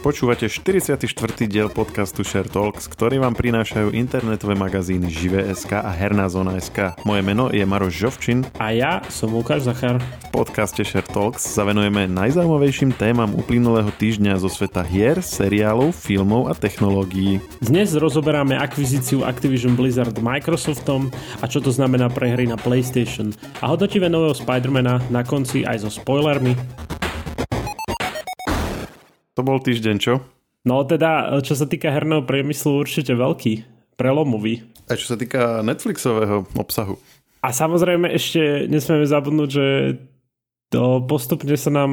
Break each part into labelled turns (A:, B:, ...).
A: Počúvate 44. diel podcastu Share Talks, ktorý vám prinášajú internetové magazíny Žive.sk a Herná zóna.sk. Moje meno je Maroš Žovčin.
B: A ja som Lukáš Zachar.
A: V podcaste Share Talks sa venujeme najzaujímavejším témam uplynulého týždňa zo sveta hier, seriálov, filmov a technológií.
B: Dnes rozoberáme akvizíciu Activision Blizzard Microsoftom a čo to znamená pre hry na PlayStation. A hodnotíme nového Spidermana na konci aj so spoilermi.
A: To bol týždeň, čo?
B: No teda, čo sa týka herného priemyslu, určite veľký, prelomový.
A: A čo sa týka Netflixového obsahu?
B: A samozrejme ešte nesmieme zabudnúť, že to postupne sa nám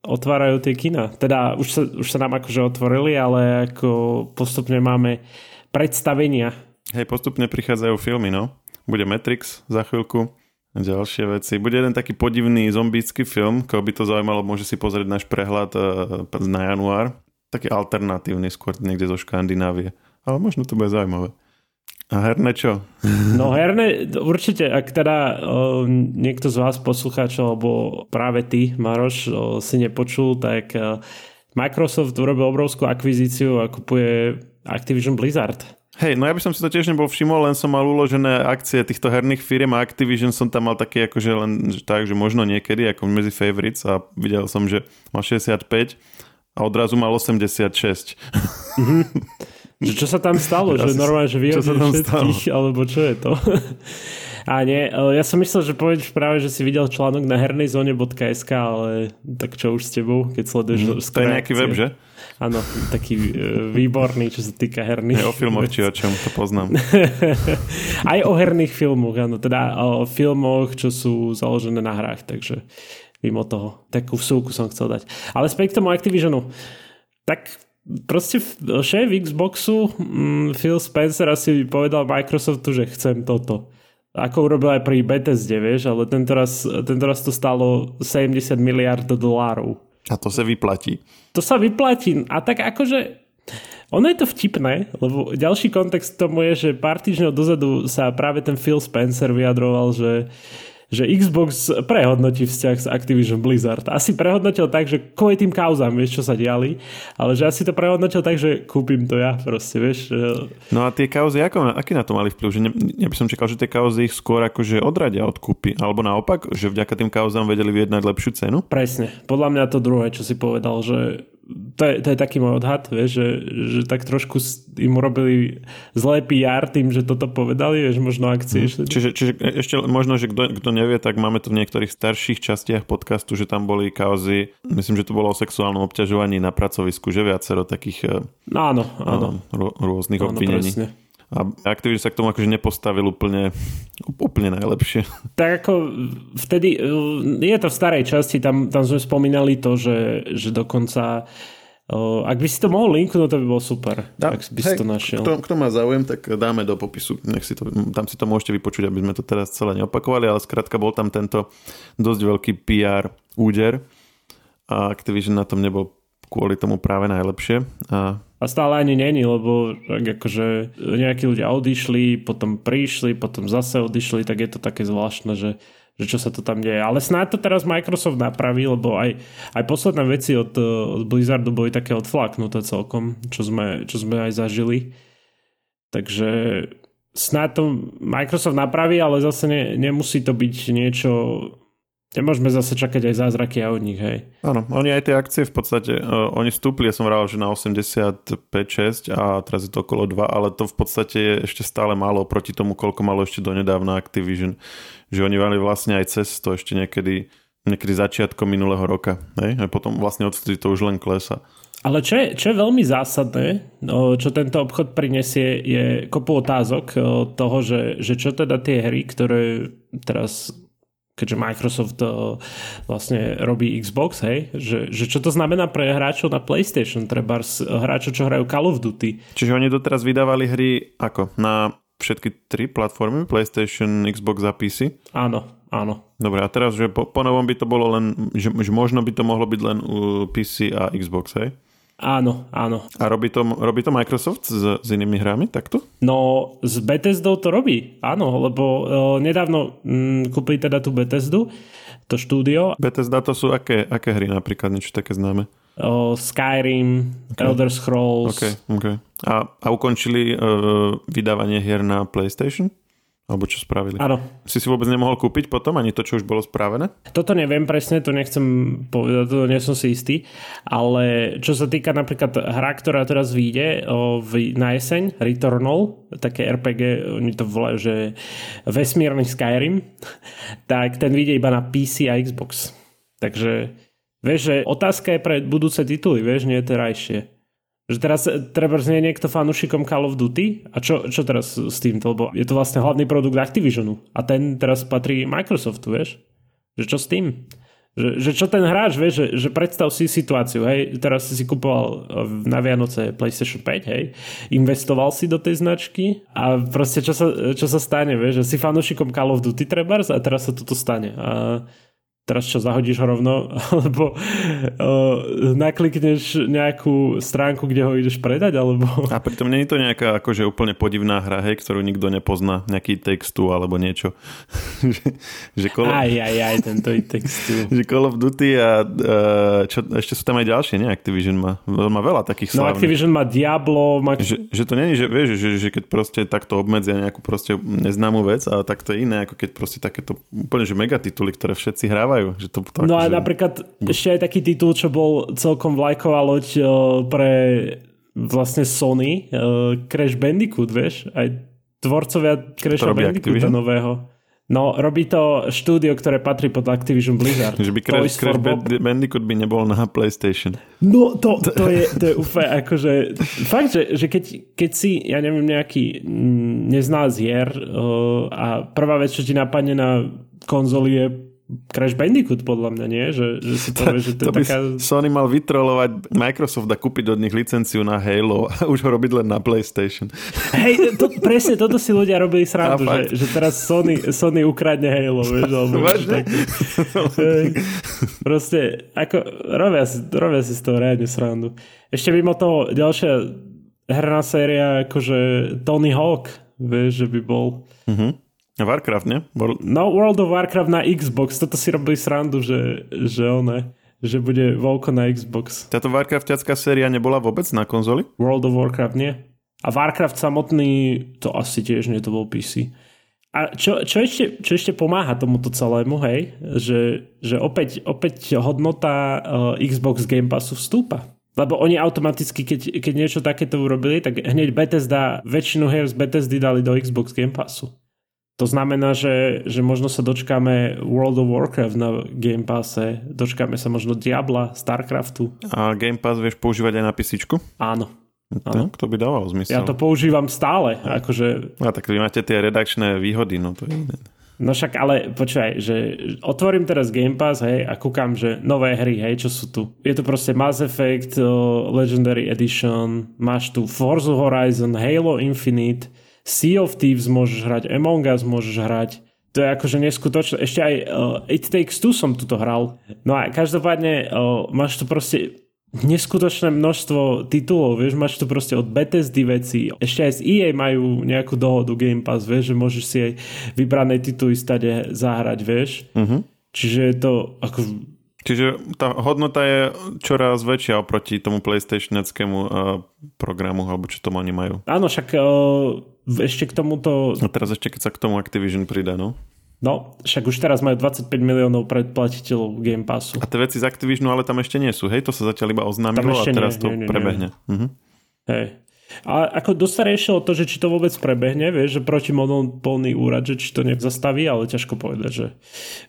B: otvárajú tie kina. Teda už sa, už sa nám akože otvorili, ale ako postupne máme predstavenia.
A: Hej, postupne prichádzajú filmy, no. Bude Matrix za chvíľku. Ďalšie veci. Bude jeden taký podivný zombícky film, koho by to zaujímalo, môže si pozrieť náš prehľad uh, na január. Taký alternatívny, skôr niekde zo Škandinávie. Ale možno to bude zaujímavé. A herné čo?
B: No herné, určite, ak teda uh, niekto z vás poslucháčov, alebo práve ty, Maroš, uh, si nepočul, tak uh, Microsoft urobil obrovskú akvizíciu a kupuje Activision Blizzard.
A: Hej, no ja by som si to tiež nebol všimol, len som mal uložené akcie týchto herných firiem a Activision som tam mal také akože len že tak, že možno niekedy ako medzi favorites a videl som, že mal 65 a odrazu mal 86. Mm-hmm.
B: Že čo sa tam stalo? Ja že normálne, že vyhodil všetkých, stalo? alebo čo je to? A nie, ja som myslel, že povieš práve, že si videl článok na hernejzone.sk, ale tak čo už s tebou, keď sleduješ mm,
A: To je nejaký web, že?
B: Áno, taký e, výborný, čo sa týka herných.
A: Aj o filmoch, či o čom, to poznám.
B: Aj o herných filmoch, áno, teda o filmoch, čo sú založené na hrách, takže mimo toho. Takú vsúku som chcel dať. Ale späť k tomu Activisionu. Tak proste šéf Xboxu mm, Phil Spencer asi povedal Microsoftu, že chcem toto ako urobil aj pri Bethesde, vieš, ale tento raz, tento raz to stalo 70 miliard dolárov.
A: A to sa vyplatí.
B: To sa vyplatí. A tak akože ono je to vtipné, lebo ďalší kontext tomu je, že pár týždňov dozadu sa práve ten Phil Spencer vyjadroval, že že Xbox prehodnotí vzťah s Activision Blizzard. Asi prehodnotil tak, že kvôli tým kauzám, vieš, čo sa diali, ale že asi to prehodnotil tak, že kúpim to ja proste, vieš.
A: No a tie kauzy, ako, aký na to mali vplyv? Že ne, ja by som čakal, že tie kauzy ich skôr akože odradia od kúpy, alebo naopak, že vďaka tým kauzám vedeli vyjednať lepšiu cenu?
B: Presne. Podľa mňa to druhé, čo si povedal, že to je, to je taký môj odhad, vieš, že, že tak trošku im urobili zlé PR tým, že toto povedali, vieš, možno akcie.
A: Hmm. Čiže, čiže ešte možno, že kto, kto nevie, tak máme to v niektorých starších častiach podcastu, že tam boli kauzy, myslím, že to bolo o sexuálnom obťažovaní na pracovisku, že viacero takých
B: eh, no, áno, áno.
A: Rô, rôznych áno, obvinení. Presne. A Activision sa k tomu akože nepostavil úplne, úplne najlepšie.
B: Tak ako vtedy, je to v starej časti, tam, tam sme spomínali to, že, že dokonca ak by si to mohol linknúť, to by bolo super. Dá, ak by hej, si to našiel.
A: Kto, kto má záujem, tak dáme do popisu. Nech si to, tam si to môžete vypočuť, aby sme to teraz celé neopakovali, ale skrátka bol tam tento dosť veľký PR úder a Activision na tom nebol kvôli tomu práve najlepšie. A
B: a stále ani není, lebo akože nejakí ľudia odišli, potom prišli, potom zase odišli, tak je to také zvláštne, že, že čo sa to tam deje. Ale snáď to teraz Microsoft napraví, lebo aj, aj posledné veci od, od Blizzardu boli také odflaknuté celkom, čo sme, čo sme aj zažili. Takže snáď to Microsoft napraví, ale zase ne, nemusí to byť niečo Nemôžeme zase čakať aj zázraky a od nich, hej.
A: Áno, oni aj tie akcie v podstate, uh, oni stúpli, ja som vral, že na 85-6 a teraz je to okolo 2, ale to v podstate je ešte stále málo proti tomu, koľko malo ešte donedávna Activision. Že oni mali vlastne aj cez to ešte niekedy, niekedy začiatkom minulého roka, hej? A potom vlastne odvtedy to už len klesa.
B: Ale čo je, čo je veľmi zásadné, no, čo tento obchod prinesie, je kopu otázok toho, že, že čo teda tie hry, ktoré teraz keďže Microsoft uh, vlastne robí Xbox, hej, že, že čo to znamená pre hráčov na PlayStation, treba hráčov, čo hrajú Call of Duty.
A: Čiže oni doteraz vydávali hry ako? Na všetky tri platformy? PlayStation, Xbox a PC?
B: Áno, áno.
A: Dobre, a teraz, že po, po novom by to bolo len, že, že možno by to mohlo byť len u PC a Xbox, hej?
B: Áno, áno.
A: A robí to, robí to Microsoft s, s inými hrami takto?
B: No, s Bethesdou to robí, áno, lebo uh, nedávno mm, kúpili teda tú Bethesdu, to štúdio.
A: Bethesda to sú aké, aké hry napríklad, niečo také známe?
B: Uh, Skyrim, okay. Elder Scrolls.
A: Okay, okay. A, a ukončili uh, vydávanie hier na PlayStation? Alebo čo spravili?
B: Áno.
A: Si si vôbec nemohol kúpiť potom ani to, čo už bolo spravené?
B: Toto neviem presne, to nechcem povedať, to nie som si istý, ale čo sa týka napríklad hra, ktorá teraz vyjde na jeseň, Returnal, také RPG, oni to volajú, že vesmírny Skyrim, tak ten vyjde iba na PC a Xbox. Takže vieš, že otázka je pre budúce tituly, vieš, nie terajšie. Že teraz treba znie niekto fanúšikom Call of Duty? A čo, čo teraz s týmto, lebo je to vlastne hlavný produkt Activisionu. A ten teraz patrí Microsoftu, vieš? Že čo s tým? Že, že čo ten hráč, vieš, že, že predstav si situáciu, hej, teraz si kupoval na Vianoce PlayStation 5, hej, investoval si do tej značky a proste čo sa, čo sa stane, vieš, že si fanúšikom Call of Duty trebárs a teraz sa toto stane. A teraz čo, zahodíš ho rovno, alebo uh, naklikneš nejakú stránku, kde ho ideš predať, alebo...
A: A pritom nie je to nejaká akože úplne podivná hra, hej, ktorú nikto nepozná, nejaký textu alebo niečo.
B: že, že Call... Aj, aj, aj, tento textu.
A: že Call of Duty a uh, čo, ešte sú tam aj ďalšie, nie? Activision má, má veľa takých
B: slávnych. No Activision má Diablo, má...
A: Že, že to je, že, vieš, že, že keď proste takto obmedzia nejakú proste neznámú vec, a tak to je iné, ako keď proste takéto úplne že megatituly, ktoré všetci hrávajú majú. Že to,
B: tak, no a že... napríklad ešte aj taký titul, čo bol celkom vlajková loď uh, pre vlastne Sony, uh, Crash Bandicoot, vieš? Aj tvorcovia Crash Bandicoota nového. No, robí to štúdio, ktoré patrí pod Activision Blizzard.
A: Že by Crash, Crash Bandicoot by nebol na PlayStation.
B: No, to, to, je, to je úplne akože... Fakt, že, že keď, keď si, ja neviem, nejaký neznalec hier uh, a prvá vec, čo ti napadne na konzoli je Crash Bandicoot podľa mňa, nie? Že, že si povie, že to, to taká...
A: Sony mal vytrolovať Microsoft a kúpiť od nich licenciu na Halo a už ho robiť len na PlayStation.
B: Hej, to, presne toto si ľudia robili srandu, že, že teraz Sony, Sony ukradne Halo, vieš, alebo
A: Vážne?
B: Proste, ako, robia si, robia si z toho reálne srandu. Ešte mimo toho ďalšia herná séria, akože Tony Hawk, vieš, že by bol...
A: Uh-huh. Warcraft, nie?
B: World... No, World of Warcraft na Xbox, toto si robili srandu, že, že one, že bude voľko na Xbox.
A: Táto Warcraftiacká séria nebola vôbec na konzoli?
B: World of Warcraft nie. A Warcraft samotný, to asi tiež nie, to bol PC. A čo, čo, ešte, čo ešte pomáha tomuto celému, hej, že, že opäť, opäť hodnota uh, Xbox Game Passu vstúpa. Lebo oni automaticky, keď, keď niečo takéto urobili, tak hneď Bethesda, väčšinu hier z Bethesdy dali do Xbox Game Passu. To znamená, že, že možno sa dočkáme World of Warcraft na Game Passe, dočkáme sa možno Diabla, Starcraftu.
A: A Game Pass vieš používať aj na písičku?
B: Áno.
A: Áno. To by dával zmysel.
B: Ja to používam stále. Akože...
A: A tak vy máte tie redakčné výhody, no to je iné.
B: No však ale počúvaj, že otvorím teraz Game Pass, hej, a kúkam, že nové hry, hej, čo sú tu. Je to proste Mass Effect, uh, Legendary Edition, máš tu Forza Horizon, Halo Infinite, Sea of Thieves môžeš hrať, Among Us môžeš hrať. To je akože neskutočné. Ešte aj uh, It Takes Two som tuto hral. No a každopádne uh, máš tu proste neskutočné množstvo titulov, vieš, máš tu proste od Bethesdy veci, ešte aj z EA majú nejakú dohodu Game Pass, vieš, že môžeš si aj vybrané tituly stade zahrať, vieš. Uh-huh. Čiže je to ako
A: Čiže tá hodnota je čoraz väčšia oproti tomu PlayStationeckému uh, programu, alebo čo tomu oni majú.
B: Áno, však uh, ešte k tomuto...
A: A teraz ešte keď sa k tomu Activision pridá, no?
B: No, však už teraz majú 25 miliónov predplatiteľov Game Passu.
A: A tie veci z Activisionu ale tam ešte nie sú, hej? To sa zatiaľ iba oznámilo a teraz nie, to nie, nie, prebehne. Nie. Uh-huh.
B: Hej. A ako dostarejšie o to, že či to vôbec prebehne, vieš, že proti monopolný úrad, že či to nezastaví, ale ťažko povedať, že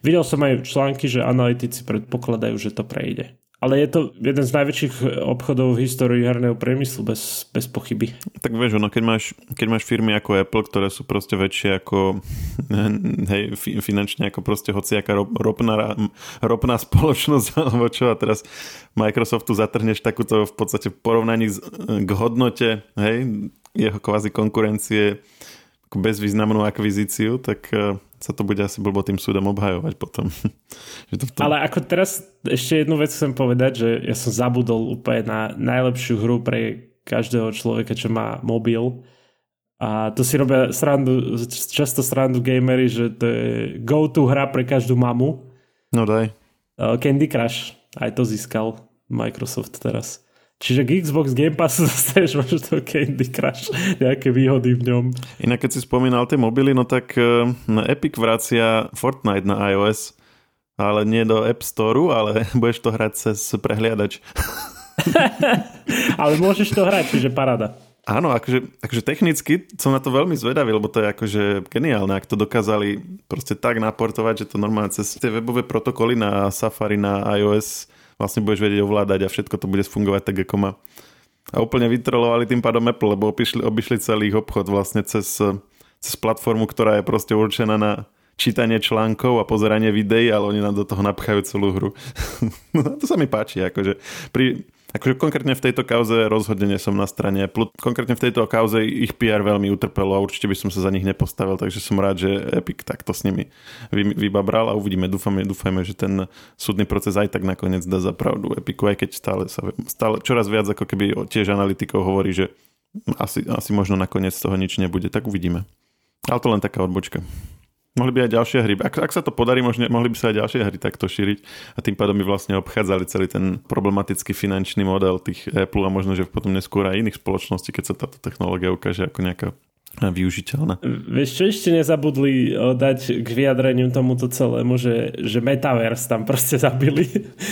B: videl som aj články, že analytici predpokladajú, že to prejde. Ale je to jeden z najväčších obchodov v histórii herného priemyslu, bez, bez pochyby.
A: Tak vieš, ono, keď máš, keď máš firmy ako Apple, ktoré sú proste väčšie ako hej, finančne ako proste hociaká ropná, ropná spoločnosť alebo čo a teraz Microsoftu zatrhneš takúto v podstate porovnaní k hodnote hej, jeho kvázi konkurencie bezvýznamnú akvizíciu, tak eh, sa to bude asi blbo tým súdom obhajovať potom.
B: že to tom... Ale ako teraz ešte jednu vec chcem povedať, že ja som zabudol úplne na najlepšiu hru pre každého človeka, čo má mobil. A to si robia srandu, často srandu gamery, že to je go-to hra pre každú mamu.
A: No daj.
B: Candy Crush, aj to získal Microsoft teraz. Čiže k Xbox Game Pass dostaneš možno Candy Crush, nejaké výhody v ňom.
A: Inak keď si spomínal tie mobily, no tak uh, Epic vracia Fortnite na iOS, ale nie do App Store, ale budeš to hrať cez prehliadač.
B: ale môžeš to hrať, čiže parada.
A: Áno, akože, akože technicky som na to veľmi zvedavý, lebo to je akože geniálne, ak to dokázali proste tak naportovať, že to normálne cez tie webové protokoly na Safari, na iOS vlastne budeš vedieť ovládať a všetko to bude fungovať tak, ako má. A úplne vytrolovali tým pádom Apple, lebo obišli, obišli celý ich obchod vlastne cez, cez platformu, ktorá je proste určená na čítanie článkov a pozeranie videí, ale oni nám do toho napchajú celú hru. to sa mi páči, akože pri, Akože konkrétne v tejto kauze rozhodne som na strane. Konkrétne v tejto kauze ich PR veľmi utrpelo a určite by som sa za nich nepostavil, takže som rád, že Epic takto s nimi vybabral a uvidíme. Dúfame, dúfame, že ten súdny proces aj tak nakoniec dá za pravdu Epiku, aj keď stále sa stále čoraz viac ako keby tiež analytikov hovorí, že asi, asi možno nakoniec z toho nič nebude. Tak uvidíme. Ale to len taká odbočka. Mohli by aj ďalšie hry. Ak, ak sa to podarí, možno, mohli by sa aj ďalšie hry takto šíriť a tým pádom by vlastne obchádzali celý ten problematický finančný model tých Apple a možno, že potom neskôr aj iných spoločností, keď sa táto technológia ukáže ako nejaká využiteľná.
B: Vieš, čo ešte nezabudli dať k vyjadreniu tomuto celému, že, že Metaverse tam proste zabili.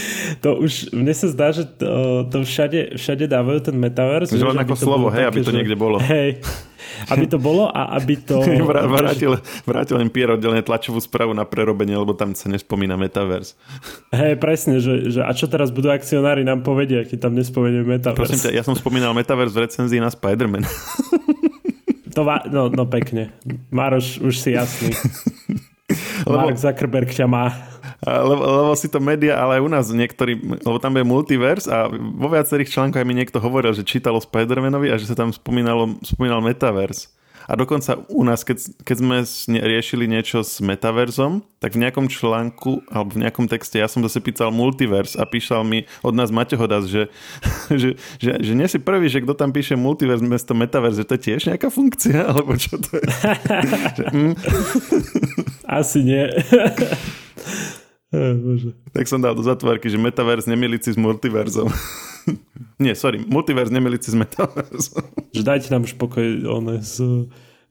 B: to už, mne sa zdá, že to, to všade, všade dávajú ten Metaverse.
A: Že len ako slovo, hej, také, aby to že, niekde bolo.
B: Hej, aby to bolo a aby to...
A: vrátil, vrátil len Pier oddelenie tlačovú správu na prerobenie, lebo tam sa nespomína Metaverse.
B: Hej, presne, že, že a čo teraz budú akcionári nám povedia, keď tam nespomenie Metaverse.
A: Prosím ťa, ja som spomínal Metaverse v recenzii na Spider-Man.
B: to va- no, no pekne. Maroš, už si jasný. Lebo... Mark Zuckerberg ťa má
A: lebo, lebo si to média, ale aj u nás niektorí, lebo tam je multiverse a vo viacerých článkoch aj mi niekto hovoril, že čítalo Spider-Manovi a že sa tam spomínalo, spomínal metaverse. A dokonca u nás, keď, keď sme riešili niečo s metaverzom, tak v nejakom článku alebo v nejakom texte ja som zase písal multiverse a písal mi od nás Maťo Hodas, že, že, že, že nie si prvý, že kto tam píše multiverse mesto metaverse, že to je tiež nejaká funkcia, alebo čo to je? že, mm.
B: Asi nie.
A: Bože. Tak som dal do zatvorky, že metaverse nemiliť si s multiverzom. Nie, sorry, multiverse nemiliť si s metaverzom.
B: Že dajte nám už pokoj one s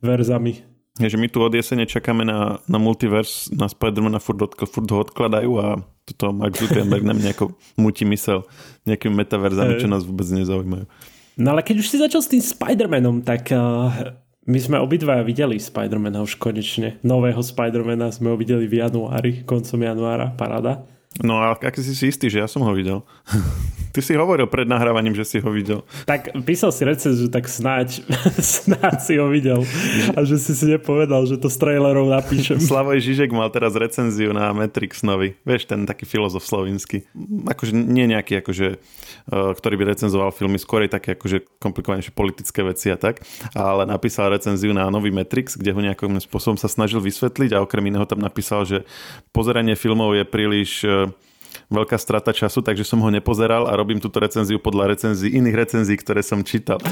B: verzami.
A: Je, že my tu od jesene čakáme na, na multiverse, na Spider-Mana furt, od, furt ho odkladajú a toto Mark Zuckerberg nám nejako mutí mysel nejakým metaverzami, čo nás vôbec nezaujímajú.
B: No ale keď už si začal s tým Spider-Manom, tak uh, my sme obidva videli Spidermana už konečne. Nového Spidermana sme ho videli v januári, koncom januára, parada.
A: No a aký si si istý, že ja som ho videl? Ty si hovoril pred nahrávaním, že si ho videl.
B: Tak písal si recenziu, tak snáď, snáď si ho videl. A že si si nepovedal, že to s trailerov napíšem.
A: Slavoj Žižek mal teraz recenziu na Matrix nový. Vieš, ten taký filozof slovinský. Akože nie nejaký, akože, uh, ktorý by recenzoval filmy, skôr také akože komplikovanejšie politické veci a tak. Ale napísal recenziu na nový Matrix, kde ho nejakým spôsobom sa snažil vysvetliť a okrem iného tam napísal, že pozeranie filmov je príliš uh, veľká strata času, takže som ho nepozeral a robím túto recenziu podľa recenzií iných recenzií, ktoré som čítal.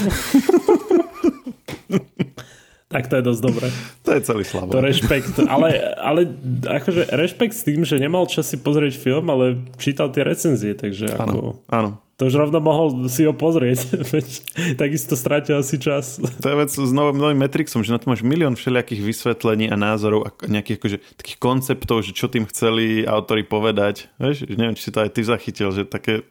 B: Tak to je dosť dobré.
A: To je celý slabo.
B: To rešpekt. Ale, ale akože rešpekt s tým, že nemal čas si pozrieť film, ale čítal tie recenzie, takže
A: ako... Áno, áno.
B: To už rovno mohol si ho pozrieť. Takisto strátil asi čas.
A: To je vec s novým, novým Matrixom, že na to máš milión všelijakých vysvetlení a názorov a nejakých akože, takých konceptov, že čo tým chceli autori povedať. Vieš, neviem, či si to aj ty zachytil, že také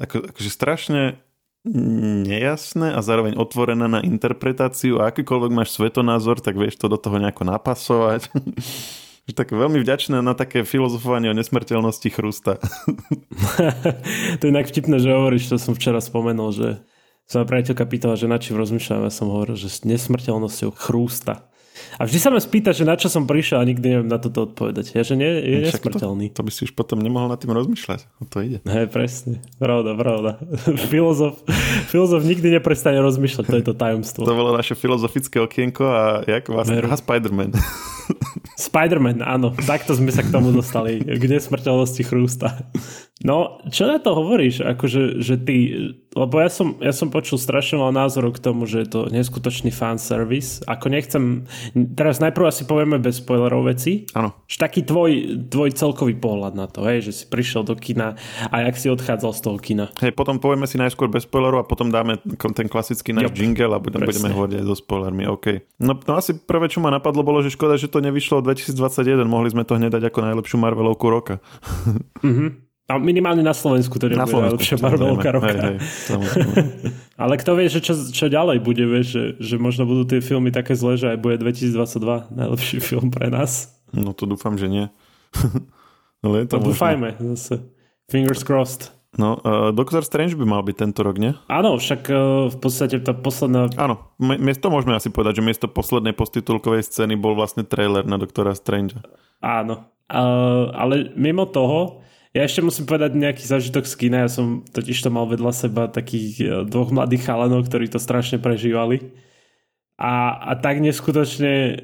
A: ako, akože strašne nejasné a zároveň otvorené na interpretáciu a akýkoľvek máš svetonázor, tak vieš to do toho nejako napasovať. tak veľmi vďačné na také filozofovanie o nesmrteľnosti chrústa.
B: to je inak vtipné, že hovoríš, to som včera spomenul, že sa priateľka pýtala, že na čím rozmýšľam, ja som hovoril, že s nesmrteľnosťou chrústa. A vždy sa ma spýta, že na čo som prišiel a nikdy neviem na toto odpovedať. Ja, že nie, je nesmrteľný.
A: To, to by si už potom nemohol nad tým rozmýšľať. O to ide.
B: Hej, presne. Pravda, pravda. filozof, filozof nikdy neprestane rozmýšľať, to je to tajomstvo.
A: To bolo naše filozofické okienko a jak vlastne? Aha, Spider-Man.
B: Spider-Man, áno. Takto sme sa k tomu dostali. K nesmrteľnosti chrústa. No, čo na to hovoríš? Akože, že ty... Lebo ja som, ja som počul strašne veľa názorov k tomu, že je to neskutočný fan service. Ako nechcem... Teraz najprv asi povieme bez spoilerov veci.
A: Áno.
B: Taký tvoj, tvoj celkový pohľad na to, hej? že si prišiel do kina a jak si odchádzal z toho kina.
A: Hej, potom povieme si najskôr bez spoilerov a potom dáme ten klasický náš jingle a budeme, budeme hovoriť aj so spoilermi. OK. No, no asi prvé, čo ma napadlo, bolo, že škoda, že to nevyšlo 2021. Mohli sme to hneď dať ako najlepšiu Marvelovku roka.
B: Mhm. A minimálne na Slovensku to
A: na Slovensku,
B: lepšia Marvelovka roka. Hej, hej, Ale kto vie, že čo, čo ďalej bude, vieš, že, že možno budú tie filmy také zlé, že aj bude 2022 najlepší film pre nás.
A: No to dúfam, že nie. Ale je to
B: no, dúfajme zase. Fingers crossed.
A: No, uh, Doctor Strange by mal byť tento rok, nie?
B: Áno, však uh, v podstate tá posledná...
A: Áno, miesto môžeme asi povedať, že miesto poslednej postitulkovej scény bol vlastne trailer na Doktora Strange.
B: Áno, uh, ale mimo toho, ja ešte musím povedať nejaký zážitok z kina. Ja som totiž to mal vedľa seba takých e, dvoch mladých chalanov, ktorí to strašne prežívali. A, a tak neskutočne,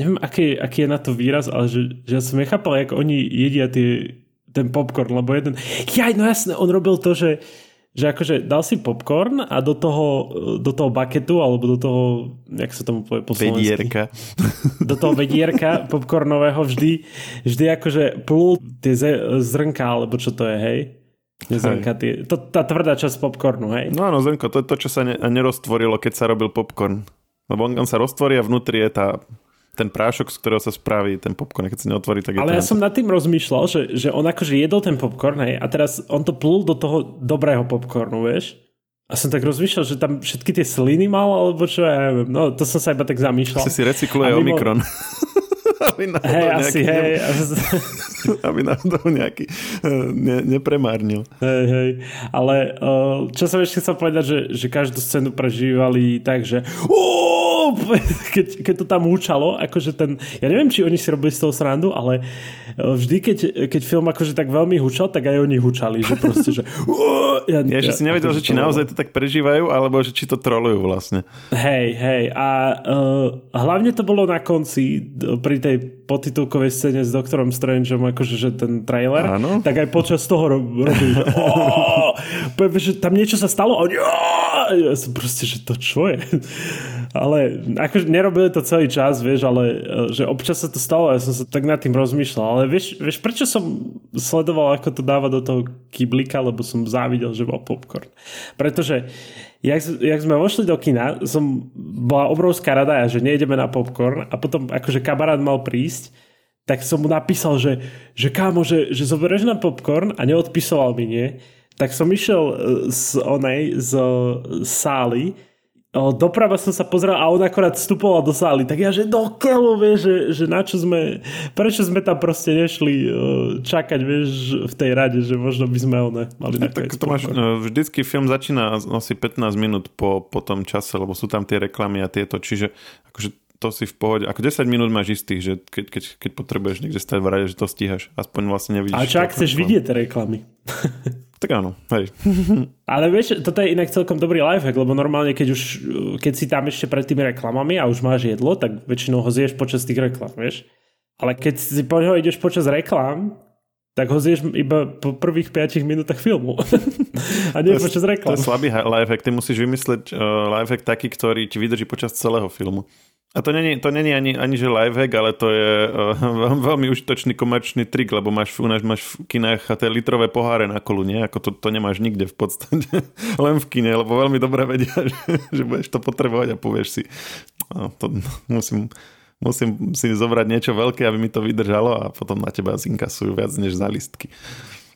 B: neviem, aký, aký je na to výraz, ale že, že ja som nechápal, ako oni jedia tie, ten popcorn, lebo jeden, jaj, no jasne, on robil to, že že akože dal si popcorn a do toho, do toho baketu, alebo do toho, jak sa tomu povie po
A: Vedierka.
B: Do toho vedierka popcornového vždy, vždy akože plul tie zrnka, alebo čo to je, hej? Zrnka, tie, to, tá tvrdá časť popcornu, hej?
A: No áno, zrnko, to je to, čo sa ne, neroztvorilo, keď sa robil popcorn. Lebo on, on sa roztvorí a vnútri je tá ten prášok, z ktorého sa spraví ten popcorn, keď sa neotvorí, tak je
B: Ale ja som nad tým rozmýšľal, že, že on akože jedol ten popcorn hej, a teraz on to plul do toho dobrého popcornu, vieš? A som tak rozmýšľal, že tam všetky tie sliny mal, alebo čo, ja neviem. No, to som sa iba tak zamýšľal.
A: Asi si recykluje mimo... Omikron.
B: aby hej, asi, hej.
A: aby náhodou nejaký eh, ne, nepremárnil.
B: Hej, hej. Ale eh, čo som ešte chcel povedať, že, že každú scénu prežívali tak, že keď, keď to tam húčalo, akože ten, ja neviem, či oni si robili z toho srandu, ale e, vždy, keď, keď film akože tak veľmi húčal, tak aj oni húčali, že proste, že
A: ja, ja, ja si nevedel, že či naozaj to tak prežívajú, alebo že či to trolujú vlastne.
B: Hej, hej. A uh, hlavne to bolo na konci, pri tej potitulkovej scéne s doktorom Strangeom, akože že ten trailer,
A: Áno.
B: tak aj počas toho robili, že, že tam niečo sa stalo a oni, ja som proste, že to čo je? ale akože nerobili to celý čas, vieš, ale e, že občas sa to stalo ja som sa tak nad tým rozmýšľal. Ale vieš, vieš prečo som sledoval, ako to dáva do toho kyblika, lebo som závidel, že bol popcorn. Pretože jak, jak sme vošli do kina, som, bola obrovská rada, že nejdeme na popcorn a potom akože kamarát mal prísť, tak som mu napísal, že, že kámo, že, že zoberieš na popcorn a neodpisoval mi, nie? Tak som išiel e, z onej, z, z sály doprava som sa pozrel a on akorát vstupoval do sály. Tak ja, že do keľu, vieš, že, že na čo sme, prečo sme tam proste nešli uh, čakať, vieš, v tej rade, že možno by sme one mali
A: ja, Tak to máš, vždycky film začína asi 15 minút po, po tom čase, lebo sú tam tie reklamy a tieto, čiže akože to si v pohode. Ako 10 minút máš istých, že keď, keď, keď potrebuješ niekde stať v rade, že to stíhaš. Aspoň vlastne nevidíš.
B: A čo ak chceš vidieť tie reklamy?
A: Tak áno, hej.
B: Ale vieš, toto je inak celkom dobrý lifehack, lebo normálne, keď už, keď si tam ešte pred tými reklamami a už máš jedlo, tak väčšinou ho zješ počas tých reklam, vieš. Ale keď si po neho ideš počas reklám, tak ho zješ iba po prvých 5 minútach filmu. a nie to počas reklam.
A: To je slabý lifehack. Ty musíš vymysleť uh, lifehack taký, ktorý ti vydrží počas celého filmu. A to není, to není ani, ani že lifehack, ale to je uh, veľmi užitočný komerčný trik, lebo máš, u nás máš v kinách tie litrové poháre na kolu, nie? Ako to, to nemáš nikde v podstate. Len v kine, lebo veľmi dobre vedia, že, že budeš to potrebovať a povieš si, no, to musím, musím si zobrať niečo veľké, aby mi to vydržalo a potom na teba zinkasujú viac než za listky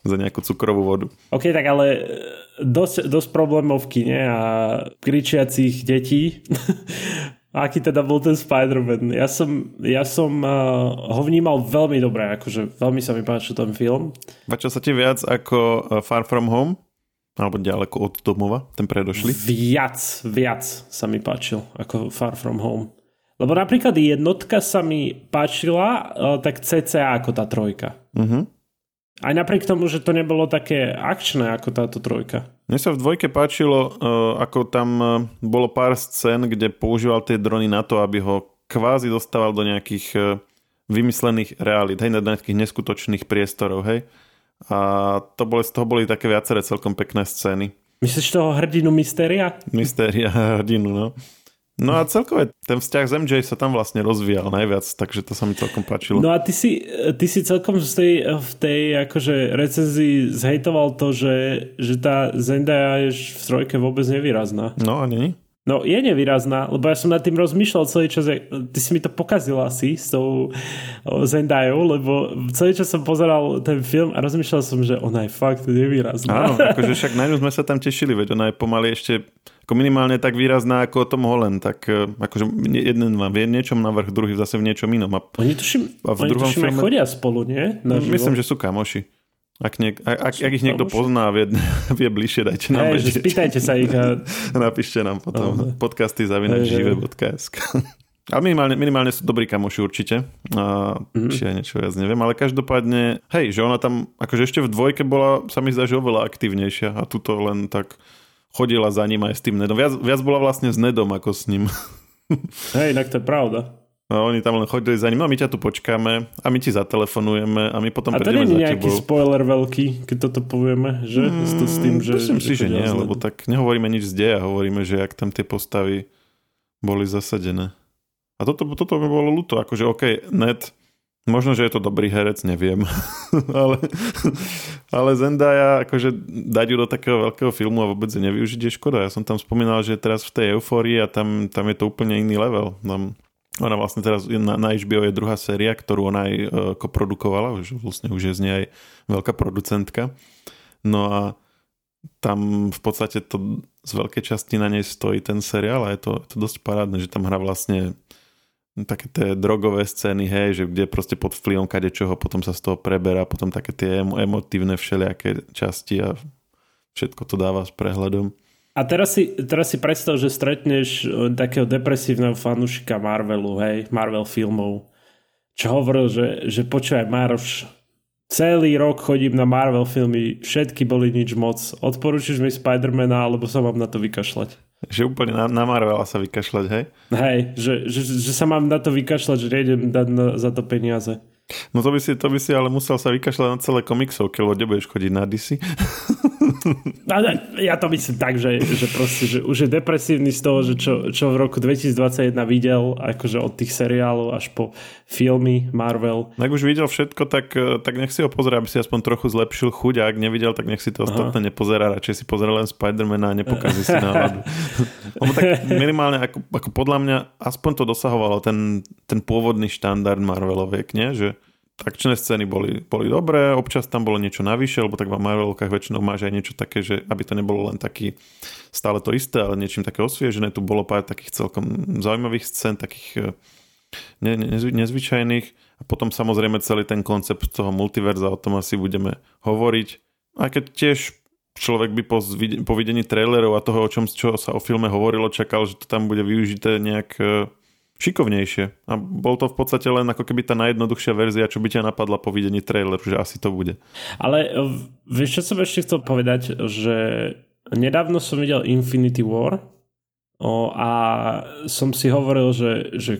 A: za nejakú cukrovú vodu.
B: OK, tak ale e, dosť, dosť problémov v kine a kričiacich detí aký teda bol ten Spider-Man. Ja som, ja som uh, ho vnímal veľmi dobre, akože veľmi sa mi páčil ten film.
A: Páčil sa ti viac ako uh, Far From Home? Alebo ďaleko od domova, ten predošli?
B: Viac, viac sa mi páčil ako Far From Home. Lebo napríklad jednotka sa mi páčila uh, tak CCA ako tá trojka.
A: Uh-huh.
B: Aj napriek tomu, že to nebolo také akčné ako táto trojka.
A: Mne sa v dvojke páčilo, uh, ako tam uh, bolo pár scén, kde používal tie drony na to, aby ho kvázi dostával do nejakých uh, vymyslených realít, hej, na nejakých neskutočných priestorov, hej. A to boli, z toho boli také viaceré celkom pekné scény.
B: Myslíš toho hrdinu Mystéria?
A: Mystéria hrdinu, no. No a celkové ten vzťah s MJ sa tam vlastne rozvíjal najviac, takže to sa mi celkom páčilo.
B: No a ty si, ty si celkom v tej, v tej akože recenzii zhejtoval to, že, že tá Zendaya je v trojke vôbec nevýrazná.
A: No a není?
B: No je nevýrazná, lebo ja som nad tým rozmýšľal celý čas, ty si mi to pokazil asi s tou Zendajou, lebo celý čas som pozeral ten film a rozmýšľal som, že ona je fakt nevýrazná.
A: Áno, akože však na ňu sme sa tam tešili, veď ona je pomaly ešte ako minimálne tak výrazná ako Tom Holland, tak e, akože jeden má v niečom navrh, druhý zase v niečom inom. A,
B: oni tuším, a v oni druhom tuším filme... chodia spolu, nie?
A: Na Myslím, že sú kamoši. Ak, niek- ak, ak ich niekto pozná a vie, vie bližšie, dajte nám
B: hey, vedieť. Spýtajte sa ich. A...
A: Napíšte nám potom oh, podcasty zavinač hey, žive.sk Ale minimálne, minimálne sú dobrí kamoši určite. A, mm-hmm. Či aj niečo viac neviem. Ale každopádne, hej, že ona tam, akože ešte v dvojke bola, sa mi zdá, že oveľa aktívnejšia. A tuto len tak chodila za ním aj s tým Nedom. Viac, viac bola vlastne s Nedom ako s ním.
B: Hej, tak to je pravda.
A: A oni tam len chodili za ním, no my ťa tu počkáme a my ti zatelefonujeme a my potom
B: A to nie je nejaký tebou. spoiler veľký, keď toto povieme, že? Mm, s, tým, že
A: myslím si, že nie, lebo tak nehovoríme nič z deja, hovoríme, že ak tam tie postavy boli zasadené. A toto, toto by bolo ľúto, akože OK, net, možno, že je to dobrý herec, neviem, ale, ale Zendaya, akože dať ju do takého veľkého filmu a vôbec nevyužiť je škoda. Ja som tam spomínal, že teraz v tej eufórii a tam, tam je to úplne iný level. Tam, ona vlastne teraz na, na HBO je druhá séria, ktorú ona aj uh, koprodukovala, už vlastne už je z nej aj veľká producentka. No a tam v podstate to z veľkej časti na nej stojí ten seriál a je to, to dosť parádne, že tam hrá vlastne také tie drogové scény, hej, že kde proste pod vplyvom kadečoho potom sa z toho preberá, potom také tie emotívne všelijaké časti a všetko to dáva s prehľadom.
B: A teraz si, teraz si predstav, že stretneš e, takého depresívneho fanúšika Marvelu, hej, Marvel filmov, čo hovoril, že, že počúvaj Marš, celý rok chodím na Marvel filmy, všetky boli nič moc. Odporúčiš mi Spidermana, alebo sa mám na to vykašľať?
A: Že úplne na, na Marvela sa vykašľať, hej?
B: Hej, že, že, že sa mám na to vykašľať, že nejdem dať na, za to peniaze.
A: No to by, si, to by si ale musel sa vykašľať na celé komiksovky, lebo nebudeš chodiť na DC.
B: ja to myslím tak, že, že proste, že už je depresívny z toho, že čo, čo v roku 2021 videl, akože od tých seriálov až po filmy Marvel.
A: Ak už videl všetko, tak, tak nech si ho pozrie, aby si aspoň trochu zlepšil chuť a ak nevidel, tak nech si to ostatné nepozerá, radšej si pozrie len Spidermana a nepokazí si náladu. On tak minimálne, ako, ako podľa mňa, aspoň to dosahovalo ten, ten pôvodný štandard Marveloviek, nie? že akčné scény boli, boli dobré, občas tam bolo niečo navyše, lebo tak v Marvelovkách väčšinou máš aj niečo také, že aby to nebolo len taký stále to isté, ale niečím také osviežené. Tu bolo pár takých celkom zaujímavých scén, takých eh, ne, ne, nezvyčajných. A potom samozrejme celý ten koncept toho multiverza, o tom asi budeme hovoriť. A keď tiež človek by po, po videní trailerov a toho, o čom čo sa o filme hovorilo, čakal, že to tam bude využité nejak eh, šikovnejšie. A bol to v podstate len ako keby tá najjednoduchšia verzia, čo by ťa napadla po videní traileru, že asi to bude.
B: Ale e, vieš, čo som ešte chcel povedať, že nedávno som videl Infinity War o, a som si hovoril, že, že,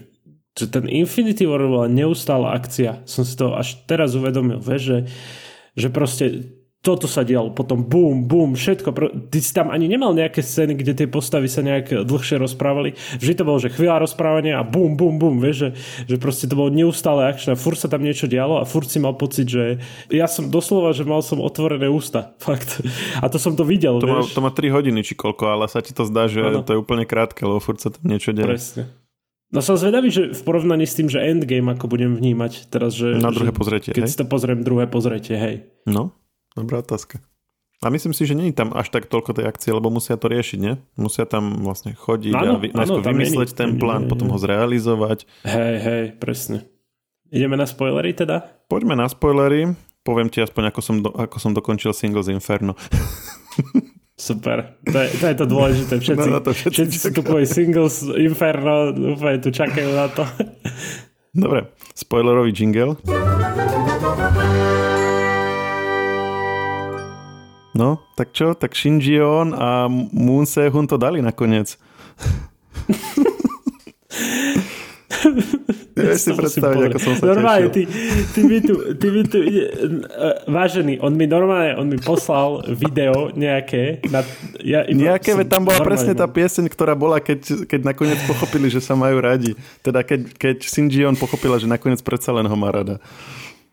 B: že ten Infinity War bola neustála akcia. Som si to až teraz uvedomil, vieš, že, že proste toto sa dialo, potom bum, bum, všetko. Ty si tam ani nemal nejaké scény, kde tie postavy sa nejak dlhšie rozprávali. Vždy to bolo, že chvíľa rozprávania a bum, bum, bum, vieš, že, že proste to bolo neustále akčné. Furt sa tam niečo dialo a furt si mal pocit, že ja som doslova, že mal som otvorené ústa. Fakt. A to som to videl,
A: to
B: vieš.
A: Má, to má 3 hodiny či koľko, ale sa ti to zdá, že ano. to je úplne krátke, lebo furt sa tam niečo deje.
B: Presne. No som zvedavý, že v porovnaní s tým, že Endgame ako budem vnímať teraz, že...
A: Na druhé že, pozretie,
B: Keď hej? si to pozriem, druhé pozretie, hej.
A: No, Dobrá otázka. A myslím si, že je tam až tak toľko tej akcie, lebo musia to riešiť, nie? Musia tam vlastne chodiť áno, a vy, áno, vymysleť nie, ten plán, nie, nie, potom ho zrealizovať.
B: Hej, hej, presne. Ideme na spoilery teda?
A: Poďme na spoilery. Poviem ti aspoň, ako som, do, ako som dokončil Singles Inferno.
B: Super. To je to, je to dôležité. Všetci, no, to všetci, všetci sú tu kvôli singles Inferno, úplne tu čakajú na to.
A: Dobre, spoilerový jingle. No, tak čo? Tak Shinji On a Moon Se-hun to dali nakoniec. Ja si predstaviť, ako som sa
B: normálne, ty, ty, mi tu, ty mi tu, ide, vážený, on mi normálne, on mi poslal video nejaké. Na,
A: ja nejaké, veď tam bola presne tá pieseň, ktorá bola, keď, keď nakoniec pochopili, že sa majú radi. Teda keď, keď Shinji on pochopila, že nakoniec predsa len ho má rada.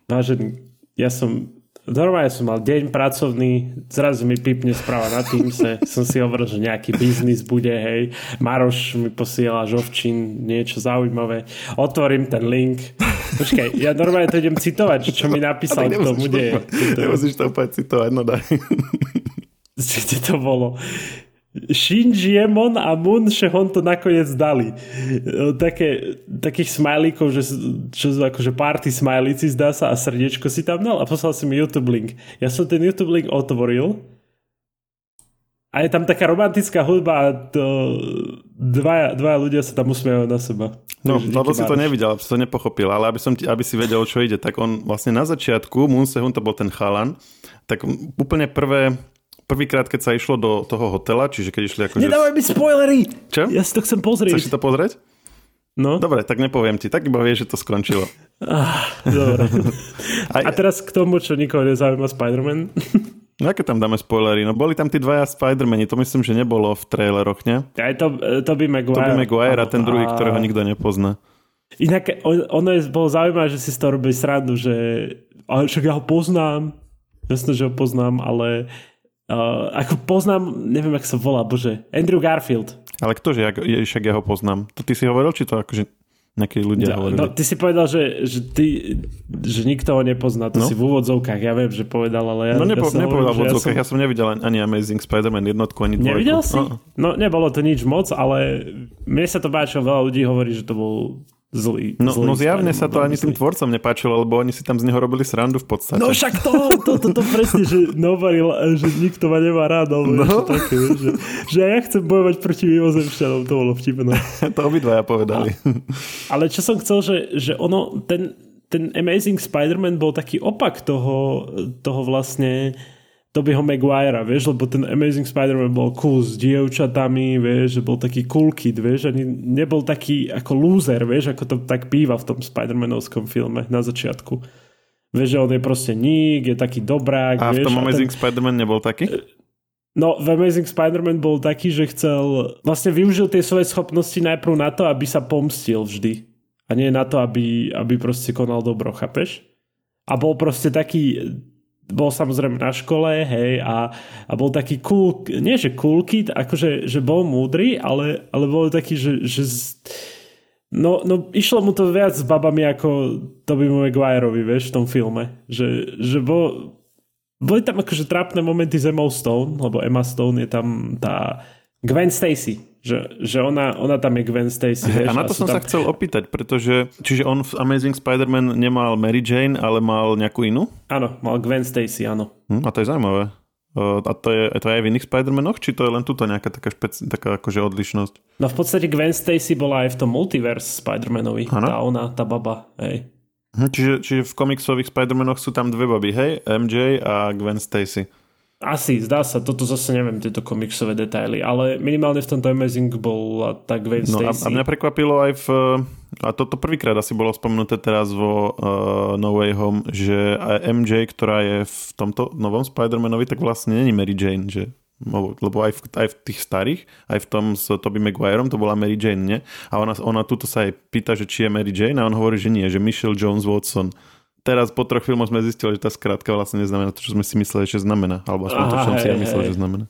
B: Vážený, ja som normálne som mal deň pracovný, zrazu mi pipne správa na Teamse, som si hovoril, že nejaký biznis bude, hej. Maroš mi posiela žovčín, niečo zaujímavé. Otvorím ten link. Počkaj, ja normálne to idem citovať, čo mi napísal k tomu deje.
A: Nemusíš to úplne citovať, no daj.
B: Čo to bolo? Shinjiemon a Moon Shehon to nakoniec dali. Také, takých smajlíkov, že, čo sú akože party smajlíci zdá sa a srdiečko si tam dal a poslal si mi YouTube link. Ja som ten YouTube link otvoril a je tam taká romantická hudba a to, dvaja, dvaja ľudia sa tam usmievajú na seba.
A: No, lebo si to nevidel, si to nepochopil, ale aby, som ti, aby si vedel, čo ide, tak on vlastne na začiatku, Moon Sehun to bol ten chalan, tak úplne prvé prvýkrát, keď sa išlo do toho hotela, čiže keď išli ako...
B: Nedávaj mi spoilery!
A: Čo?
B: Ja si to chcem pozrieť.
A: Chceš si to pozrieť?
B: No.
A: Dobre, tak nepoviem ti, tak iba vieš, že to skončilo.
B: Ah, dobre. A teraz k tomu, čo nikoho nezaujíma Spider-Man.
A: No aké tam dáme spoilery? No boli tam tí dvaja Spider-Mani, to myslím, že nebolo v traileroch, ne?
B: Aj to, to by Maguire.
A: To by Maguire a ten druhý, ktorého nikto nepozná.
B: Inak ono je, bolo zaujímavé, že si z toho robili srandu, že ale však ja ho poznám. Jasne, že ho poznám, ale Uh, ako poznám, neviem, ako sa volá, bože, Andrew Garfield.
A: Ale ktože, ja, však ja ho poznám. To ty si hovoril, či to akože nejakí ľudia no, hovorili?
B: No, ty si povedal, že, že, ty, že nikto ho nepozná. To no? si v úvodzovkách, ja viem, že povedal, ale ja...
A: No nepo, ja nepovedal v úvodzovkách, ja som... ja som nevidel ani Amazing Spider-Man jednotku, ani dvojku.
B: Nevidel si? No. no nebolo to nič moc, ale mne sa to páčilo, veľa ľudí hovorí, že to bol zlý.
A: No,
B: zlý
A: no zjavne sa to ani tým tvorcom nepáčilo, lebo oni si tam z neho robili srandu v podstate.
B: No však to, to, to, to presne, že nobody, že nikto ma nemá rád, alebo no. také, že, že ja chcem bojovať proti mimozemšťanom, to bolo vtipné.
A: to obidvaja povedali.
B: A, ale čo som chcel, že, že ono, ten, ten Amazing Spider-Man bol taký opak toho, toho vlastne Tobyho Maguirea, vieš, lebo ten Amazing Spider-Man bol cool s dievčatami, vieš, že bol taký cool kid, vieš, ani nebol taký ako loser, vieš, ako to tak býva v tom Spider-Manovskom filme na začiatku. Vieš, že on je proste ník, je taký dobrák.
A: A
B: vieš,
A: v tom Amazing ten... Spider-Man nebol taký?
B: No, v Amazing Spider-Man bol taký, že chcel, vlastne využil tie svoje schopnosti najprv na to, aby sa pomstil vždy. A nie na to, aby, aby proste konal dobro, chápeš? A bol proste taký bol samozrejme na škole, hej, a, a bol taký cool, nie že cool kid, akože že bol múdry, ale, ale bol taký, že, že no, no išlo mu to viac s babami ako Toby Maguireovi, vieš, v tom filme. Že, že bol, boli tam akože trápne momenty s Emma Stone, lebo Emma Stone je tam tá Gwen Stacy, že, že ona, ona tam je Gwen Stacy.
A: Vieš, a na to som tam... sa chcel opýtať, pretože čiže on v Amazing Spider-Man nemal Mary Jane, ale mal nejakú inú?
B: Áno, mal Gwen Stacy, áno.
A: Hm, a to je zaujímavé. A to je, to je aj v iných Spider-Manoch, či to je len tuto nejaká taká, špeci- taká akože odlišnosť?
B: No v podstate Gwen Stacy bola aj v tom multiverse Spider-Manovi. Ano? Tá ona, tá baba, hej.
A: Hm, čiže, čiže v komiksových Spider-Manoch sú tam dve baby, hej? MJ a Gwen Stacy.
B: Asi, zdá sa, toto zase neviem, tieto komiksové detaily, ale minimálne v tomto Amazing bol tak Gwen
A: no, a, a mňa prekvapilo aj v, a toto prvýkrát asi bolo spomenuté teraz vo uh, No Way Home, že aj MJ, ktorá je v tomto novom Spider-Manovi, tak vlastne není Mary Jane, že? Lebo aj v, aj v tých starých, aj v tom s Tobey Maguireom to bola Mary Jane, nie? A ona, ona tuto sa aj pýta, že či je Mary Jane a on hovorí, že nie, že Michelle Jones Watson teraz po troch filmoch sme zistili, že tá skratka vlastne neznamená to, čo sme si mysleli, že znamená. Alebo aspoň to, čo som si ja myslel, že znamená.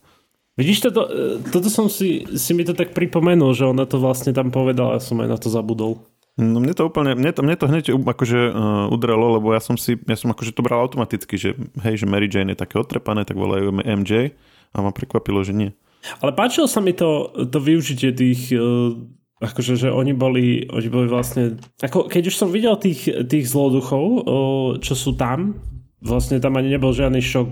B: Vidíš, toto, e, toto som si, si mi to tak pripomenul, že ona to vlastne tam povedala, ja som aj na to zabudol.
A: No mne to úplne, mne to, mne to hneď akože uh, udrelo, lebo ja som si, ja som akože to bral automaticky, že hej, že Mary Jane je také otrepané, tak volajú MJ a ma prekvapilo, že nie.
B: Ale páčilo sa mi to, to využitie tých uh, akože, že oni boli, oni boli vlastne, ako keď už som videl tých, tých zloduchov, čo sú tam, vlastne tam ani nebol žiadny šok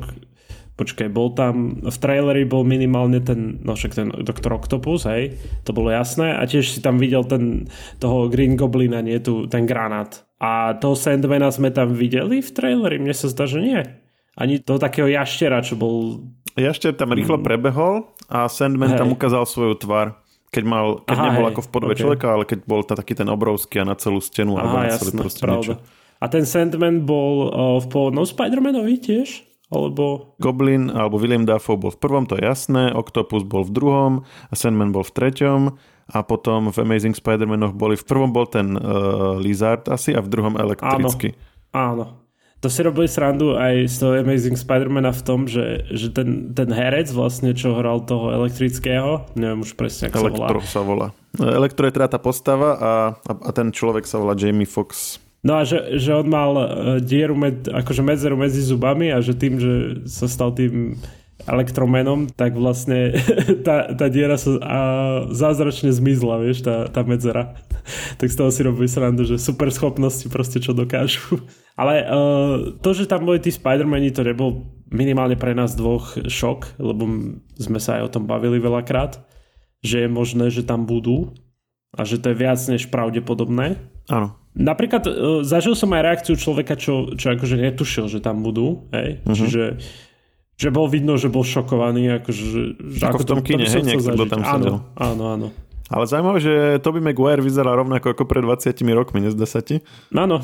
B: Počkaj, bol tam, v traileri bol minimálne ten, no však ten Dr. Octopus, hej, to bolo jasné a tiež si tam videl ten, toho Green Goblina, nie tu, ten granát. A toho Sandmana sme tam videli v traileri? Mne sa zdá, že nie. Ani toho takého jaštera, čo bol...
A: Jašter tam rýchlo mm. prebehol a Sandman hej. tam ukázal svoju tvár. Keď, mal, keď Aha, nebol hej, ako v podobe okay. človeka, ale keď bol tá, taký ten obrovský a na celú stenu Aha, alebo na celý proste pravda. niečo.
B: A ten Sandman bol uh, v pôvodnom Spider-Manovi tiež? Alebo...
A: Goblin alebo William Dafoe bol v prvom, to je jasné, Octopus bol v druhom a Sandman bol v treťom a potom v Amazing Spider-Manoch boli, v prvom bol ten uh, Lizard asi a v druhom elektrický.
B: Áno, áno. To si robili srandu aj z toho Amazing Spider-Mana v tom, že, že ten, ten herec vlastne, čo hral toho elektrického, neviem už presne, ako
A: Elektro sa volá. sa volá. Elektro je teda tá postava a, a, a ten človek sa volá Jamie Fox.
B: No a že, že on mal uh, dieru, med, akože medzeru medzi zubami a že tým, že sa stal tým elektromenom, tak vlastne tá, tá diera sa a, zázračne zmizla, vieš, tá, tá medzera. tak z toho si robí srandu, že super schopnosti proste čo dokážu. Ale uh, to, že tam boli tí Spider-Mani, to nebol minimálne pre nás dvoch šok, lebo sme sa aj o tom bavili veľakrát, že je možné, že tam budú a že to je viac než pravdepodobné.
A: Áno.
B: Napríklad uh, zažil som aj reakciu človeka, čo, čo akože netušil, že tam budú. Hej? Uh-huh. Čiže že bol vidno, že bol šokovaný. Akože,
A: že ako, ako v tom kine, hej, niekto, kto tam sedel.
B: Áno, áno, áno.
A: Ale zaujímavé, že Toby Maguire vyzerá rovnako ako pred 20 rokmi, nezdá sa ti?
B: Áno.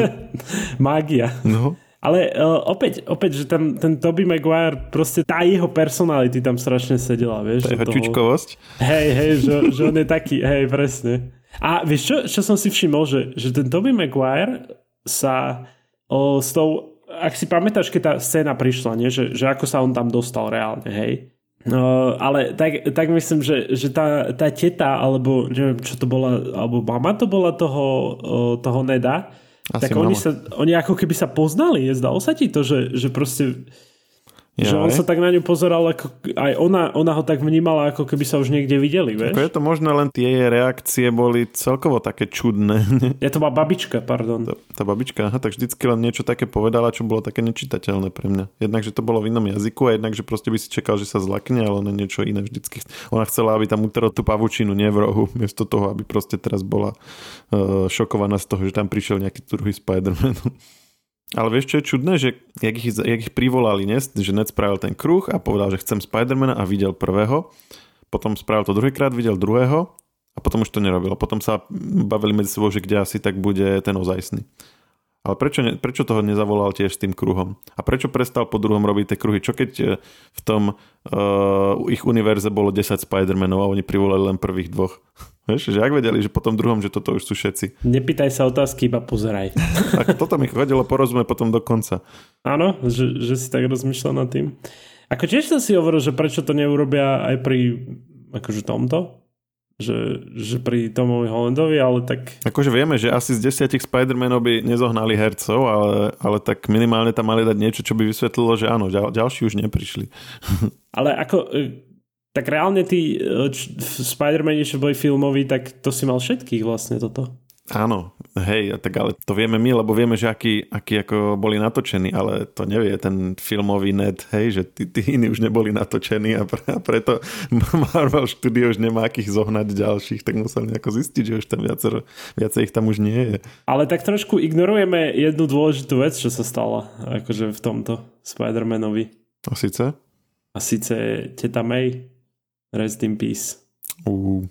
B: Mágia.
A: No.
B: Ale uh, opäť, opäť, že tam ten Toby Maguire, proste tá jeho personality tam strašne sedela, vieš.
A: Tá jeho toho... čučkovosť.
B: Hej, hej, že, že on je taký, hej, presne. A vieš čo, čo som si všimol, že, že ten Toby Maguire sa o, s tou, ak si pamätáš, keď tá scéna prišla, nie? Že, že ako sa on tam dostal reálne, hej? No, ale tak, tak myslím, že, že tá, tá teta, alebo neviem, čo to bola, alebo mama to bola toho, toho Neda, Asi tak oni, sa, oni ako keby sa poznali, zdalo sa ti to, že, že proste ja, že on sa tak na ňu pozeral, ako aj ona, ona ho tak vnímala, ako keby sa už niekde videli, vieš?
A: Ako je to možné, len tie reakcie boli celkovo také čudné.
B: Ja to má babička, pardon.
A: Tá, tá babička, aha, tak vždycky len niečo také povedala, čo bolo také nečitateľné pre mňa. Jednak, že to bolo v inom jazyku a jednak, že proste by si čakal, že sa zlakne, ale na niečo iné vždycky. Ona chcela, aby tam utrel tú pavučinu, nie v rohu, miesto toho, aby proste teraz bola uh, šokovaná z toho, že tam prišiel nejaký druhý Spider-Man. Ale vieš, čo je čudné, že jak ich, jak ich privolali, ne? že Ned spravil ten kruh a povedal, že chcem Spidermana a videl prvého, potom spravil to druhýkrát, videl druhého a potom už to nerobil. Potom sa bavili medzi sebou, že kde asi tak bude ten ozajstný. Ale prečo, ne, prečo toho nezavolal tiež s tým kruhom? A prečo prestal po druhom robiť tie kruhy? Čo keď eh, v tom uh, ich univerze bolo 10 Spider-Manov a oni privolali len prvých dvoch? Vieš, že ak vedeli, že po tom druhom, že toto už sú všetci.
B: Nepýtaj sa otázky, iba pozeraj.
A: tak toto mi chodilo porozumieť potom do konca.
B: Áno, že, že si tak rozmýšľal nad tým. Ako tiež som si hovoril, že prečo to neurobia aj pri akože tomto, že, že pri Tomovi Hollandovi, ale tak...
A: Akože vieme, že asi z desiatich Spider-Manov by nezohnali hercov, ale, ale tak minimálne tam mali dať niečo, čo by vysvetlilo, že áno, ďal, ďalší už neprišli.
B: ale ako e, tak reálne tí e, Spider-Man, čo boli filmoví, tak to si mal všetkých vlastne toto.
A: Áno, hej, tak ale to vieme my, lebo vieme, že akí, akí ako boli natočení, ale to nevie ten filmový net, hej, že tí, tí iní už neboli natočení a, pre, a preto Marvel Studio už nemá akých zohnať ďalších, tak musel nejako zistiť, že už tam viacero, viacej ich tam už nie je.
B: Ale tak trošku ignorujeme jednu dôležitú vec, čo sa stala akože v tomto Spider-Manovi.
A: A síce?
B: A síce teta May Rest in peace.
A: Uh.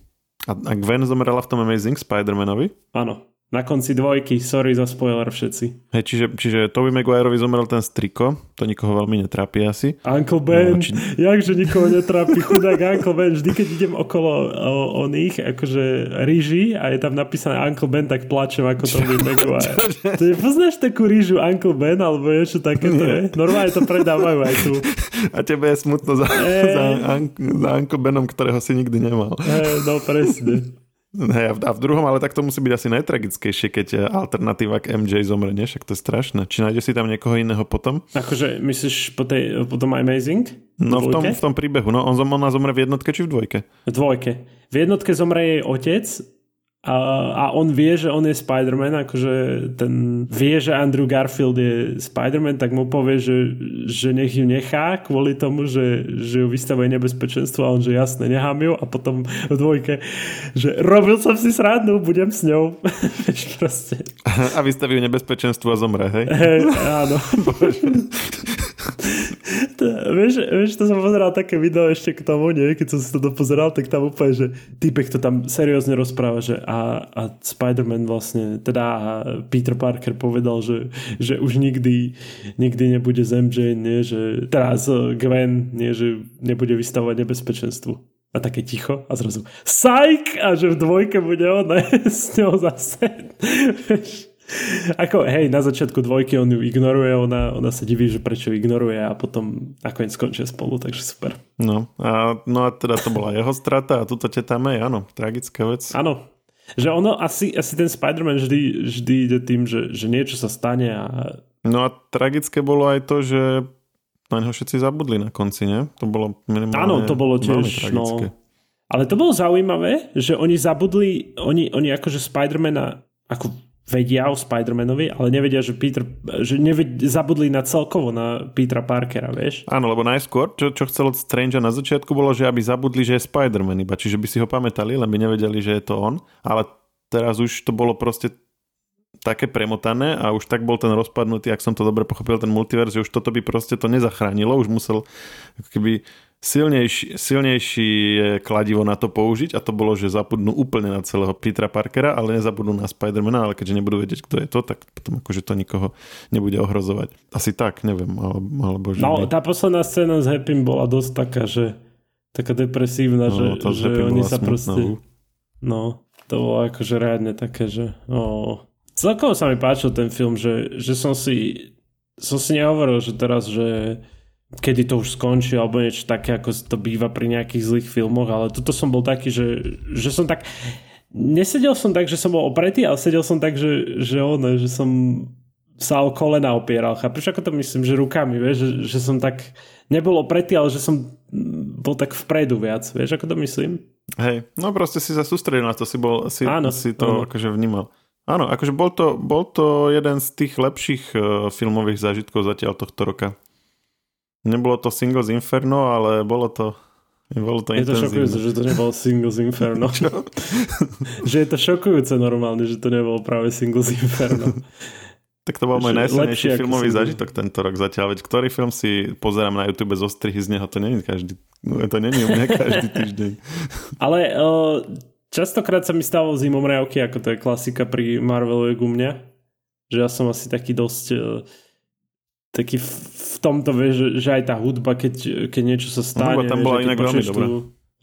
A: A, Gwen zomrela v tom Amazing Spider-Manovi?
B: Áno. Na konci dvojky, sorry za spoiler všetci.
A: Hej, čiže, čiže Toby Maguireovi zomrel ten striko, to nikoho veľmi netrápi asi.
B: Uncle Ben, no, či... jakže nikoho netrápi, chudák Uncle Ben, vždy keď idem okolo o, o nich, akože ríži a je tam napísané Uncle Ben, tak plačem ako Toby Maguire. To je, poznáš takú rížu Uncle Ben, alebo niečo takéto je? Normálne to predávajú aj tu.
A: A tebe je smutno za, hey. za, za Uncle Benom, ktorého si nikdy nemal.
B: Hey, no presne.
A: Hej, a v druhom, ale tak to musí byť asi najtragickejšie, keď eh, alternatíva k MJ zomre, nie? Však to je strašné. Či nájde si tam niekoho iného potom?
B: Akože myslíš po tej, potom Amazing?
A: No v tom, v tom príbehu. No on, ona zomre v jednotke či v dvojke?
B: V dvojke. V jednotke zomre jej otec a, a on vie, že on je Spider-Man, akože ten vie, že Andrew Garfield je Spider-Man, tak mu povie, že, že nech ju nechá kvôli tomu, že, že ju vystavuje nebezpečenstvo a on, že jasne, nechám ju a potom v dvojke, že robil som si srádnu, budem s ňou. proste.
A: A vystaví nebezpečenstvo a zomre, hej?
B: Hej, áno. vieš, vieš, to som pozeral také video ešte k tomu, nie? keď som si to dopozeral, tak tam úplne, že týpek to tam seriózne rozpráva, že a, a Spider-Man vlastne, teda Peter Parker povedal, že, že už nikdy, nikdy nebude z MJ, nie? že teraz Gwen, nie? že nebude vystavovať nebezpečenstvu. A také ticho a zrazu psych! A že v dvojke bude ona s ňou zase. Ako, hej, na začiatku dvojky on ju ignoruje, ona, ona sa diví, že prečo ignoruje a potom nakoniec skončia spolu, takže super.
A: No a, no a teda to bola jeho strata a tuto teta May, áno, tragická vec.
B: Áno, že ono asi, asi ten Spider-Man vždy, vždy ide tým, že, že niečo sa stane a...
A: No a tragické bolo aj to, že na neho všetci zabudli na konci, nie? To bolo minimálne
B: Áno, to bolo tiež, no... Ale to bolo zaujímavé, že oni zabudli, oni, oni akože Spider-Mana ako vedia o Spider-Manovi, ale nevedia, že Peter, že neved, zabudli na celkovo na Petra Parkera, vieš?
A: Áno, lebo najskôr, čo, čo chcel od Strange na začiatku, bolo, že aby zabudli, že je Spider-Man iba, čiže by si ho pamätali, len by nevedeli, že je to on, ale teraz už to bolo proste také premotané a už tak bol ten rozpadnutý, ak som to dobre pochopil, ten multiverz, že už toto by proste to nezachránilo, už musel keby silnejší, silnejší kladivo na to použiť a to bolo, že zabudnú úplne na celého Petra Parkera, ale nezabudnú na Spidermana, ale keďže nebudú vedieť, kto je to, tak potom akože to nikoho nebude ohrozovať. Asi tak, neviem, alebo, alebo že...
B: No, tá posledná scéna s Happym bola dosť taká, že taká depresívna, no, že, že oni sa smutná. proste... No, to bolo akože reálne také, že... Oh. Celkovo sa mi páčil ten film, že, že som si som si nehovoril, že teraz, že kedy to už skončí alebo niečo také, ako to býva pri nejakých zlých filmoch, ale tuto som bol taký, že, že som tak nesedel som tak, že som bol opretý, ale sedel som tak, že, že ono, že som sa o kolena opieral. Chápeš, ako to myslím, že rukami, vieš, že, že som tak nebol opretý, ale že som bol tak vpredu viac, vieš, ako to myslím?
A: Hej, no proste si sa sústredil na to, si, bol, si, áno, si to áno. akože vnímal. Áno, akože bol to, bol to jeden z tých lepších uh, filmových zážitkov zatiaľ tohto roka. Nebolo to Singles Inferno, ale bolo to bolo to
B: je to šokujúce, že to nebolo Singles Inferno. že je to šokujúce normálne, že to nebolo práve Singles Inferno.
A: tak to bol môj najsilnejší filmový zážitok tento rok zatiaľ, veď ktorý film si pozerám na YouTube zo strihy z neho, to není každý, no, to není u mňa každý týždeň.
B: Ale uh, častokrát sa mi stalo zimom reavky, ako to je klasika pri Marvelovej u mňa, že ja som asi taký dosť uh, taký v tomto, vieš, že, že aj tá hudba, keď, keď niečo sa stane.
A: No, tam bola inak veľmi dobrá.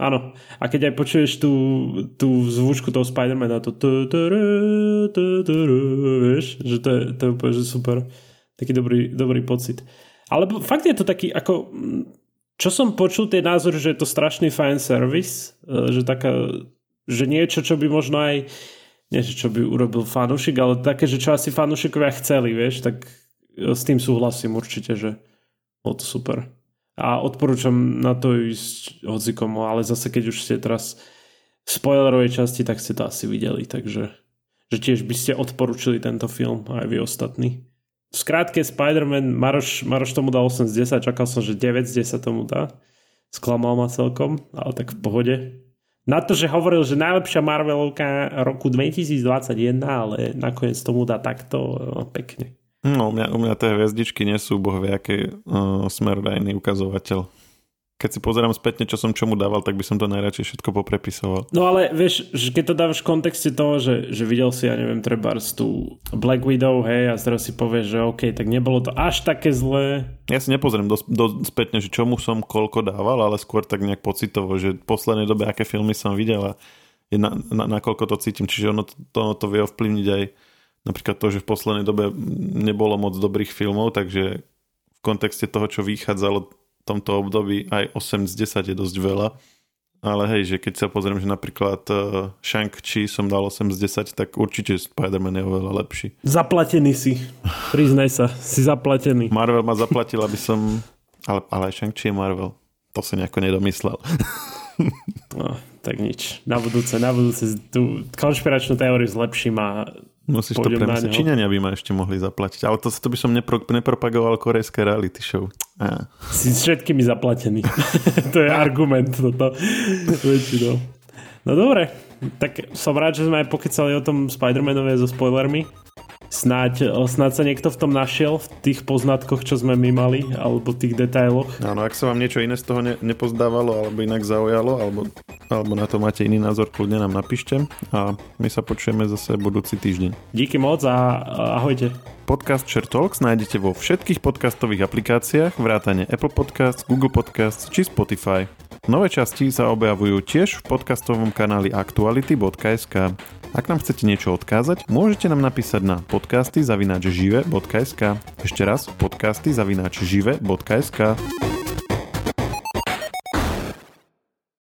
B: Áno. A keď aj počuješ tú, tú zvučku toho Spidermana, to vieš, že to je, to je úplne že super. Taký dobrý, dobrý pocit. Ale fakt je to taký, ako čo som počul tie názory, že je to strašný fan service, že taká, že niečo, čo by možno aj nie, čo by urobil fanúšik, ale také, že čo asi fanúšikovia chceli, vieš, tak s tým súhlasím určite, že bolo to super. A odporúčam na to ísť hocikomu, ale zase keď už ste teraz v spoilerovej časti, tak ste to asi videli, takže že tiež by ste odporúčili tento film aj vy ostatní. V skrátke Spider-Man, Maroš, Maroš tomu dal 8 z 10, čakal som, že 9 z 10 tomu dá. Sklamal ma celkom, ale tak v pohode. Na to, že hovoril, že najlepšia Marvelovka roku 2021, ale nakoniec tomu dá takto no, pekne.
A: No, u mňa, u mňa tie hviezdičky nie sú boh aký uh, smerodajný ukazovateľ. Keď si pozerám spätne, čo som čomu dával, tak by som to najradšej všetko poprepisoval.
B: No ale vieš, že keď to dávaš v kontexte toho, že, že videl si, ja neviem, treba tú Black Widow, hej, a teraz si povieš, že OK, tak nebolo to až také zlé.
A: Ja si nepozriem do, do, spätne, že čomu som koľko dával, ale skôr tak nejak pocitovo, že v poslednej dobe, aké filmy som videl a na, na, na koľko to cítim. Čiže ono to, to, to vie ovplyvniť aj napríklad to, že v poslednej dobe nebolo moc dobrých filmov, takže v kontexte toho, čo vychádzalo v tomto období, aj 8 z 10 je dosť veľa. Ale hej, že keď sa pozriem, že napríklad uh, Shang-Chi som dal 8 z 10, tak určite Spider-Man je oveľa lepší.
B: Zaplatený si. Priznaj sa, si zaplatený.
A: Marvel ma zaplatil, aby som... Ale, ale aj Shang-Chi je Marvel. To som nejako nedomyslel.
B: No, tak nič. Na budúce, na budúce tú konšpiračnú teóriu zlepším a
A: Musíš to premyslieť. Číňania by ma ešte mohli zaplatiť, ale to, to by som nepro, nepropagoval korejské reality show.
B: Á. Si s všetkými zaplatený. to je argument toto. Väčšinou. No dobre, tak som rád, že sme aj pokecali o tom Spider-Manovi so spoilermi. Snáď, snáď sa niekto v tom našiel, v tých poznatkoch, čo sme my mali, alebo tých detailoch.
A: Áno, ak sa vám niečo iné z toho ne, nepozdávalo, alebo inak zaujalo, alebo, alebo na to máte iný názor, kľudne nám napíšte a my sa počujeme zase budúci týždeň.
B: Díky moc a ahojte.
A: Podcast Share Talks nájdete vo všetkých podcastových aplikáciách, vrátane Apple Podcasts, Google Podcasts či Spotify. Nové časti sa objavujú tiež v podcastovom kanáli aktuality.sk. Ak nám chcete niečo odkázať, môžete nám napísať na podcasty zavináč žive.sk. Ešte raz, podcasty zavináč žive.sk.